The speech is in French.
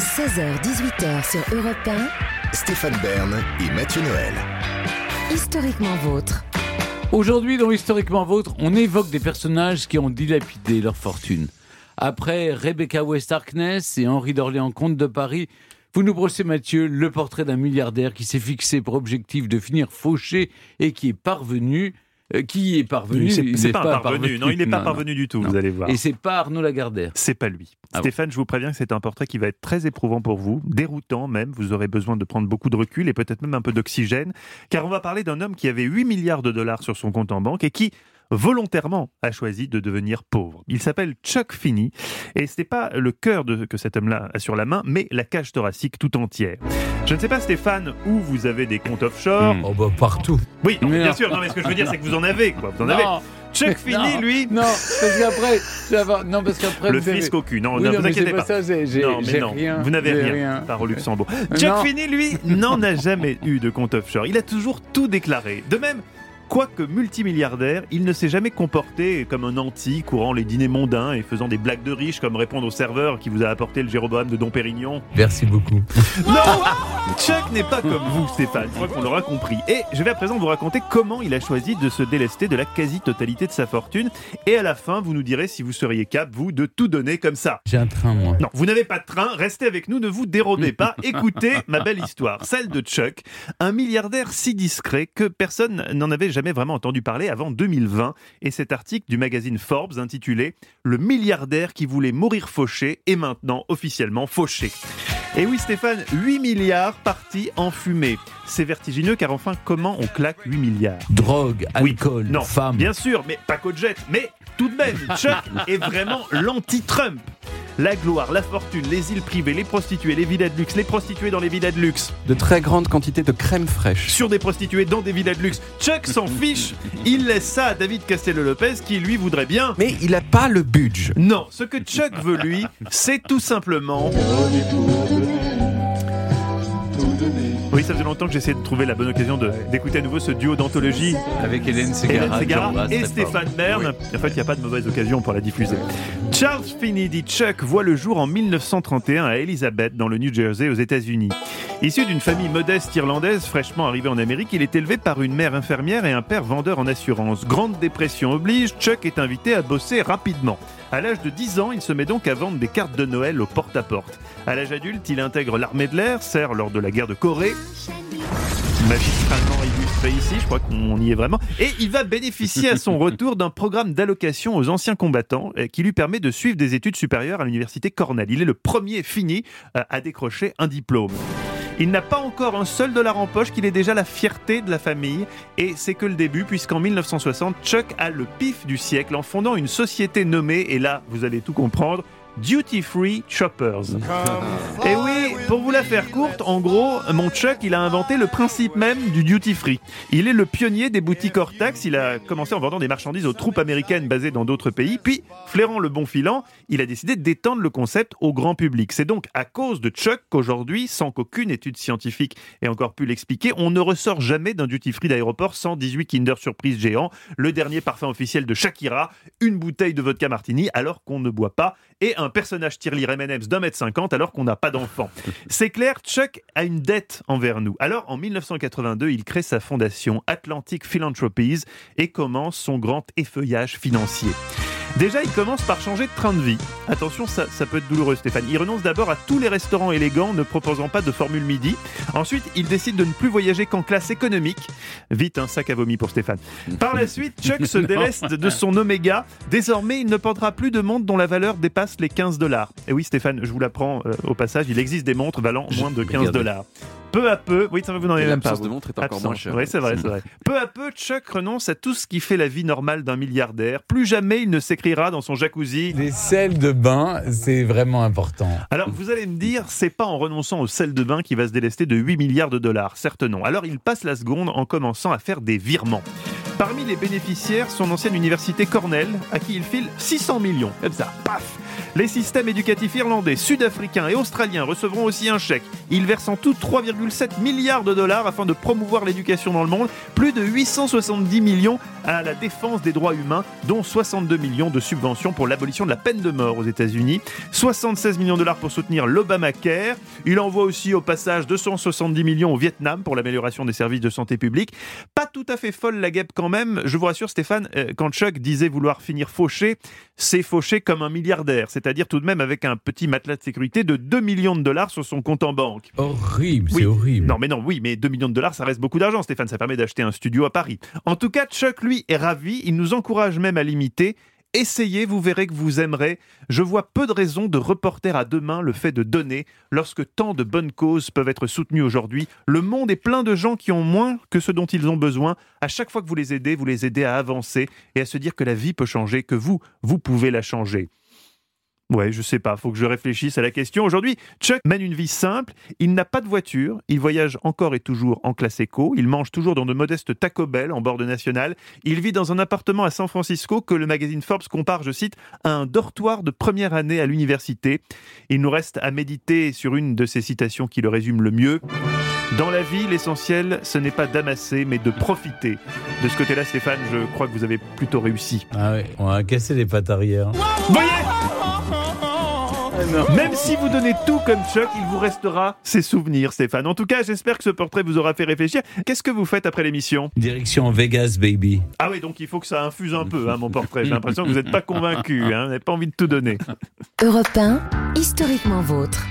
16h-18h sur Europe 1, Stéphane Bern et Mathieu Noël. historiquement vôtre. Aujourd'hui, dans Historiquement Vôtre, on évoque des personnages qui ont dilapidé leur fortune. Après Rebecca West Harkness et Henri d'Orléans, comte de Paris, vous nous brossez, Mathieu, le portrait d'un milliardaire qui s'est fixé pour objectif de finir fauché et qui est parvenu. Euh, qui est parvenu C'est pas, un parvenu. Non, il n'est pas parvenu du tout, Non. vous allez voir. Et c'est pas Arnaud Lagardère. C'est pas lui. Ah bon. Stéphane, je vous préviens que c'est un portrait qui va être très éprouvant pour vous, déroutant même. Vous aurez besoin de prendre beaucoup de recul et peut-être même un peu d'oxygène, car on va parler d'un homme qui avait 8 milliards de dollars sur son compte en banque et qui volontairement a choisi de devenir pauvre. Il s'appelle Chuck Finney et ce n'est pas le cœur de, que cet homme-là a sur la main, mais la cage thoracique tout entière. Je ne sais pas Stéphane où vous avez des comptes offshore. Hmm. Oh bah partout. Oui, non, bien sûr. Non, mais ce que je veux dire, c'est que vous en avez. Quoi. Vous en avez. Chuck Finney, lui, non, parce qu'après, non, parce qu'après, le avez- fisc au cul. Non, Oui, ne non, vous inquiétez pas ça, Non, mais non, rien. vous n'avez j'ai rien, par au Luxembourg. Chuck. Finney, lui, n'en a jamais eu de compte offshore. Il a toujours tout déclaré. De même, quoique multimilliardaire, il ne s'est jamais comporté comme un anti, courant les dîners mondains et faisant des blagues de riches comme répondre au serveur qui vous a apporté le Jéroboam de Dom Pérignon. Merci beaucoup. Non Chuck n'est pas comme vous, Stéphane. Je crois qu'on l'aura compris. Et je vais à présent vous raconter comment il a choisi de se délester de la quasi-totalité de sa fortune. Et à la fin, vous nous direz si vous seriez capable, vous, de tout donner comme ça. J'ai un train, moi. Non, vous n'avez pas de train, restez avec nous, ne vous dérobez pas, écoutez ma belle histoire, celle de Chuck, un milliardaire si discret que personne n'en avait jamais vraiment entendu parler avant 2020, et cet article du magazine Forbes intitulé Le milliardaire qui voulait mourir fauché est maintenant officiellement fauché. Et oui Stéphane, 8 milliards partis en fumée. C'est vertigineux car enfin comment on claque 8 milliards? Drogue, Oui. alcool, non, femme. Bien sûr, mais pas jet. Mais tout de même, Chuck est vraiment l'anti-Trump. La gloire, la fortune, les îles privées, les prostituées, les villas de luxe, les prostituées dans les villas de luxe, de très grandes quantités de crème fraîche. sur des prostituées dans des villas de luxe. Chuck s'en fiche. Il laisse ça à David Castello-Lopez qui lui voudrait bien. Mais il n'a pas le budget. Non, ce que Chuck veut lui, c'est tout simplement. Ça faisait longtemps que j'essayais de trouver la bonne occasion de- d'écouter à nouveau ce duo d'anthologie Avec Hélène j'embrasse et. Stéphane Bern. En fait, il n'y a pas de mauvaise occasion pour la diffuser. Charles Finney dit Chuck voit le jour en 1931 à Elizabeth, dans le New Jersey, aux États-Unis. Issu d'une famille modeste irlandaise fraîchement arrivée en Amérique, il est élevé par une mère infirmière et un père vendeur en assurance. Grande dépression oblige, Chuck est invité à bosser rapidement. À l'âge de 10 ans, il se met donc à vendre des cartes de Noël au porte-à-porte. À l'âge adulte, il intègre l'armée de l'air, sert lors de la guerre de Corée, magistralement illustré ici, je crois qu'on y est vraiment. Et il va bénéficier à son retour d'un programme d'allocation aux anciens combattants euh, qui lui permet de suivre des études supérieures à l'université Cornell. Il est le premier fini euh, à décrocher un diplôme. Il n'a pas encore un seul dollar en poche, qu'il est déjà la fierté de la famille. Et c'est que le début, puisqu'en 1960, Chuck a le pif du siècle en fondant une société nommée, et là, vous allez tout comprendre, Duty Free Shoppers. Et oui, la faire courte, en gros, mon Chuck, il a inventé le principe même du duty free. Il est le pionnier des boutiques hors taxes. Il a commencé en vendant des marchandises aux troupes américaines basées dans d'autres pays. Puis, flairant le bon filant, il a décidé d'étendre le concept au grand public. C'est donc à cause de Chuck qu'aujourd'hui, sans qu'aucune étude scientifique ait encore pu l'expliquer, on ne ressort jamais d'un duty free d'aéroport sans 18 Kinder Surprise géants, le dernier parfum officiel de Shakira, une bouteille de vodka martini alors qu'on ne boit pas, et un personnage tirelire M&M's d'un mètre cinquante alors qu'on n'a pas d'enfant. C'est clair, Chuck a une dette envers nous. Alors, en 1982, il crée sa fondation Atlantic Philanthropies et commence son grand effeuillage financier. Déjà, il commence par changer de train de vie. Attention, ça, ça peut être douloureux, Stéphane. Il renonce d'abord à tous les restaurants élégants, ne proposant pas de formule midi. Ensuite, il décide de ne plus voyager qu'en classe économique. Vite, un sac à vomi pour Stéphane. Par la suite, Chuck se déleste de son Oméga. Désormais, il ne portera plus de montre dont la valeur dépasse les 15 dollars. Et oui, Stéphane, je vous l'apprends euh, au passage, il existe des montres valant moins de 15 regardez. dollars. Peu à peu, oui, ça va vous n'en avez même pas. L'absence de montre est encore moins chère. Oui, c'est vrai, c'est vrai. Peu à peu, Chuck renonce à tout ce qui fait la vie normale d'un milliardaire. Plus jamais il ne s'écrira dans son jacuzzi. Les sels de bain, c'est vraiment important. Alors, vous allez me dire, c'est pas en renonçant au sel de bain qu'il va se délester de 8 milliards de dollars. Certes non. Alors, il passe la seconde en commençant à faire des virements. Parmi les bénéficiaires, son ancienne université Cornell, à qui il file 600 millions. Comme ça, paf Les systèmes éducatifs irlandais, sud-africains et australiens recevront aussi un chèque. Ils versent en tout 3,7 milliards de dollars afin de promouvoir l'éducation dans le monde, plus de 870 millions à la défense des droits humains, dont 62 millions de subventions pour l'abolition de la peine de mort aux États-Unis, 76 millions de dollars pour soutenir l'Obamacare. Il envoie aussi au passage 270 millions au Vietnam pour l'amélioration des services de santé publique. Pas tout à fait folle la guêpe quand même. Je vous rassure Stéphane, euh, quand Chuck disait vouloir finir fauché, c'est fauché comme un milliardaire, c'est-à-dire tout de même avec un petit matelas de sécurité de 2 millions de dollars sur son compte en banque. Horrible, Oui. c'est horrible. Non, mais non, oui, mais 2 millions de dollars, ça reste beaucoup d'argent, Stéphane. Ça permet d'acheter un studio à Paris. En tout cas, Chuck, lui, est ravi. Il nous encourage même à l'imiter. Essayez, vous verrez que vous aimerez. Je vois peu de raisons de reporter à demain le fait de donner lorsque tant de bonnes causes peuvent être soutenues aujourd'hui. Le monde est plein de gens qui ont moins que ce dont ils ont besoin. À chaque fois que vous les aidez, vous les aidez à avancer et à se dire que la vie peut changer, que vous, vous pouvez la changer. Ouais, je sais pas, faut que je réfléchisse à la question. Aujourd'hui, Chuck mène une vie simple, il n'a pas de voiture, il voyage encore et toujours en classe éco, il mange toujours dans de modestes Taco Bell en bord de national, il vit dans un appartement à San Francisco que le magazine Forbes compare, je cite, à un dortoir de première année à l'université. Il nous reste à méditer sur une de ces citations qui le résume le mieux. Dans la vie, l'essentiel, ce n'est pas d'amasser, mais de profiter. De ce côté-là, Stéphane, je crois que vous avez plutôt réussi. Ah ouais, on a cassé les pattes arrière. Voyez? Même si vous donnez tout comme Chuck, il vous restera ses souvenirs, Stéphane. En tout cas, j'espère que ce portrait vous aura fait réfléchir. Qu'est-ce que vous faites après l'émission? Direction Vegas, baby. Ah oui, donc il faut que ça infuse un peu, hein, mon portrait. J'ai l'impression que vous n'êtes pas convaincu, hein, vous n'avez pas envie de tout donner. Europe 1, historiquement vôtre.